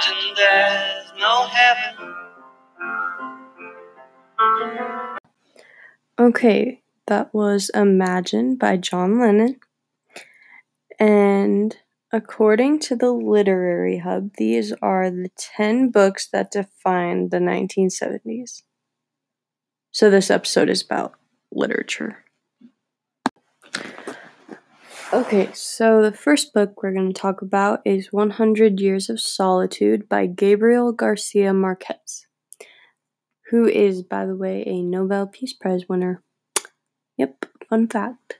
imagine there's no heaven. Okay, that was Imagine by John Lennon. And according to the Literary Hub, these are the 10 books that defined the 1970s. So this episode is about literature. Okay, so the first book we're going to talk about is 100 Years of Solitude by Gabriel Garcia Marquez who is, by the way, a Nobel Peace Prize winner. Yep, fun fact.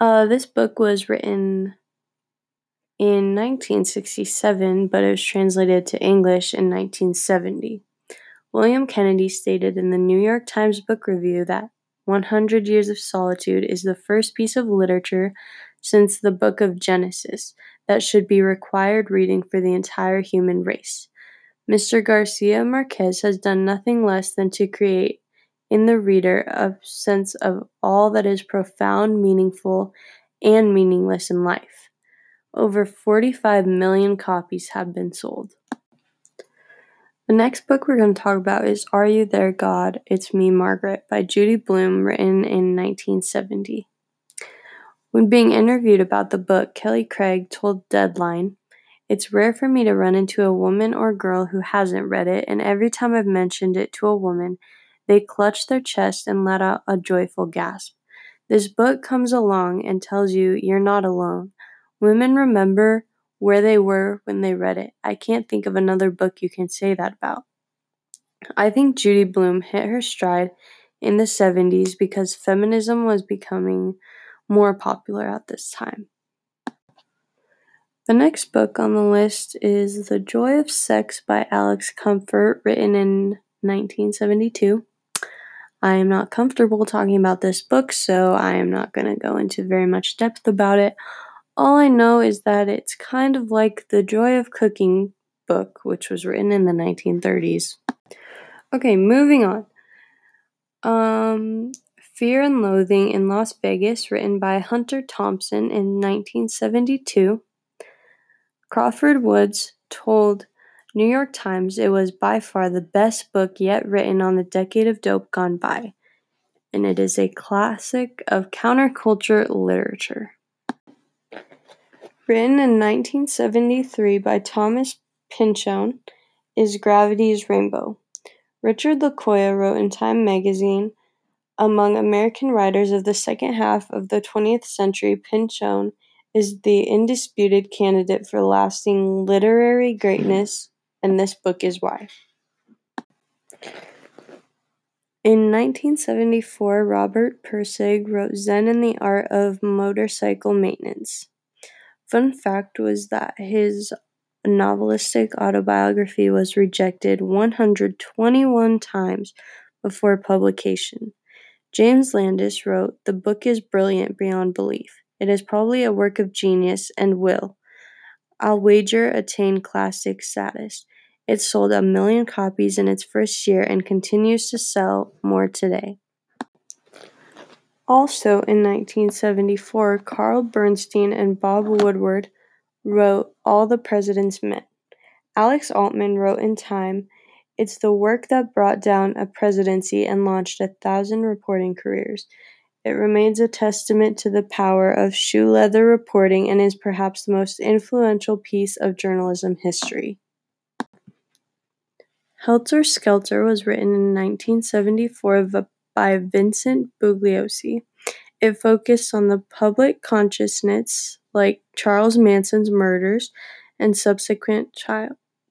Uh, this book was written in 1967, but it was translated to English in 1970. William Kennedy stated in the New York Times Book Review that 100 Years of Solitude is the first piece of literature since the book of Genesis that should be required reading for the entire human race. Mr. Garcia Marquez has done nothing less than to create in the reader a sense of all that is profound, meaningful, and meaningless in life. Over 45 million copies have been sold. The next book we're going to talk about is Are You There, God? It's Me, Margaret by Judy Blume, written in 1970. When being interviewed about the book, Kelly Craig told Deadline it's rare for me to run into a woman or girl who hasn't read it, and every time I've mentioned it to a woman, they clutch their chest and let out a joyful gasp. This book comes along and tells you you're not alone. Women remember where they were when they read it. I can't think of another book you can say that about. I think Judy Blume hit her stride in the 70s because feminism was becoming more popular at this time. The next book on the list is The Joy of Sex by Alex Comfort, written in 1972. I am not comfortable talking about this book, so I am not going to go into very much depth about it. All I know is that it's kind of like the Joy of Cooking book, which was written in the 1930s. Okay, moving on. Um, Fear and Loathing in Las Vegas, written by Hunter Thompson in 1972. Crawford Woods told New York Times it was by far the best book yet written on the decade of dope gone by, and it is a classic of counterculture literature. Written in 1973 by Thomas Pynchon, is Gravity's Rainbow. Richard Lacayo wrote in Time magazine, among American writers of the second half of the 20th century, Pynchon is the undisputed candidate for lasting literary greatness, and this book is why. In 1974, Robert Pirsig wrote Zen and the Art of Motorcycle Maintenance. Fun fact was that his novelistic autobiography was rejected 121 times before publication. James Landis wrote, The book is brilliant beyond belief. It is probably a work of genius and will, I'll wager, attain classic status. It sold a million copies in its first year and continues to sell more today. Also in 1974, Carl Bernstein and Bob Woodward wrote All the President's Men. Alex Altman wrote in Time, It's the work that brought down a presidency and launched a thousand reporting careers. It remains a testament to the power of shoe leather reporting and is perhaps the most influential piece of journalism history. Helter Skelter was written in 1974 by Vincent Bugliosi. It focused on the public consciousness, like Charles Manson's murders and subsequent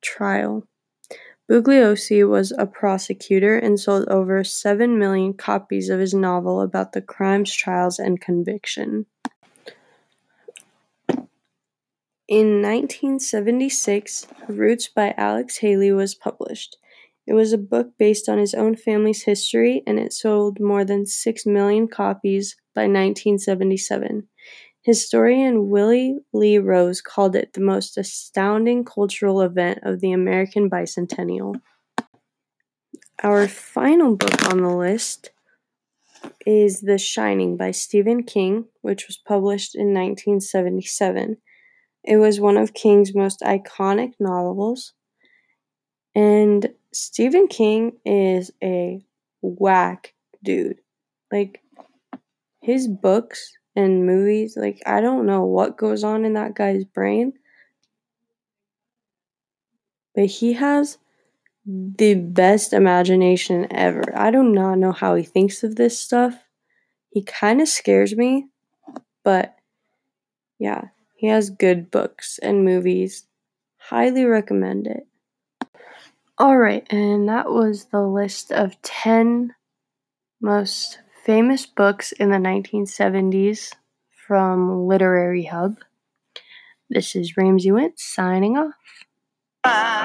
trial. Bugliosi was a prosecutor and sold over seven million copies of his novel about the crimes, trials, and conviction. In 1976, Roots by Alex Haley was published. It was a book based on his own family's history and it sold more than 6 million copies by 1977. Historian Willie Lee Rose called it the most astounding cultural event of the American bicentennial. Our final book on the list is The Shining by Stephen King, which was published in 1977. It was one of King's most iconic novels. And Stephen King is a whack dude. Like, his books and movies, like, I don't know what goes on in that guy's brain, but he has the best imagination ever. I do not know how he thinks of this stuff. He kind of scares me, but yeah, he has good books and movies. Highly recommend it. Alright, and that was the list of 10 most famous books in the 1970s from Literary Hub. This is Ramsey Wentz signing off. No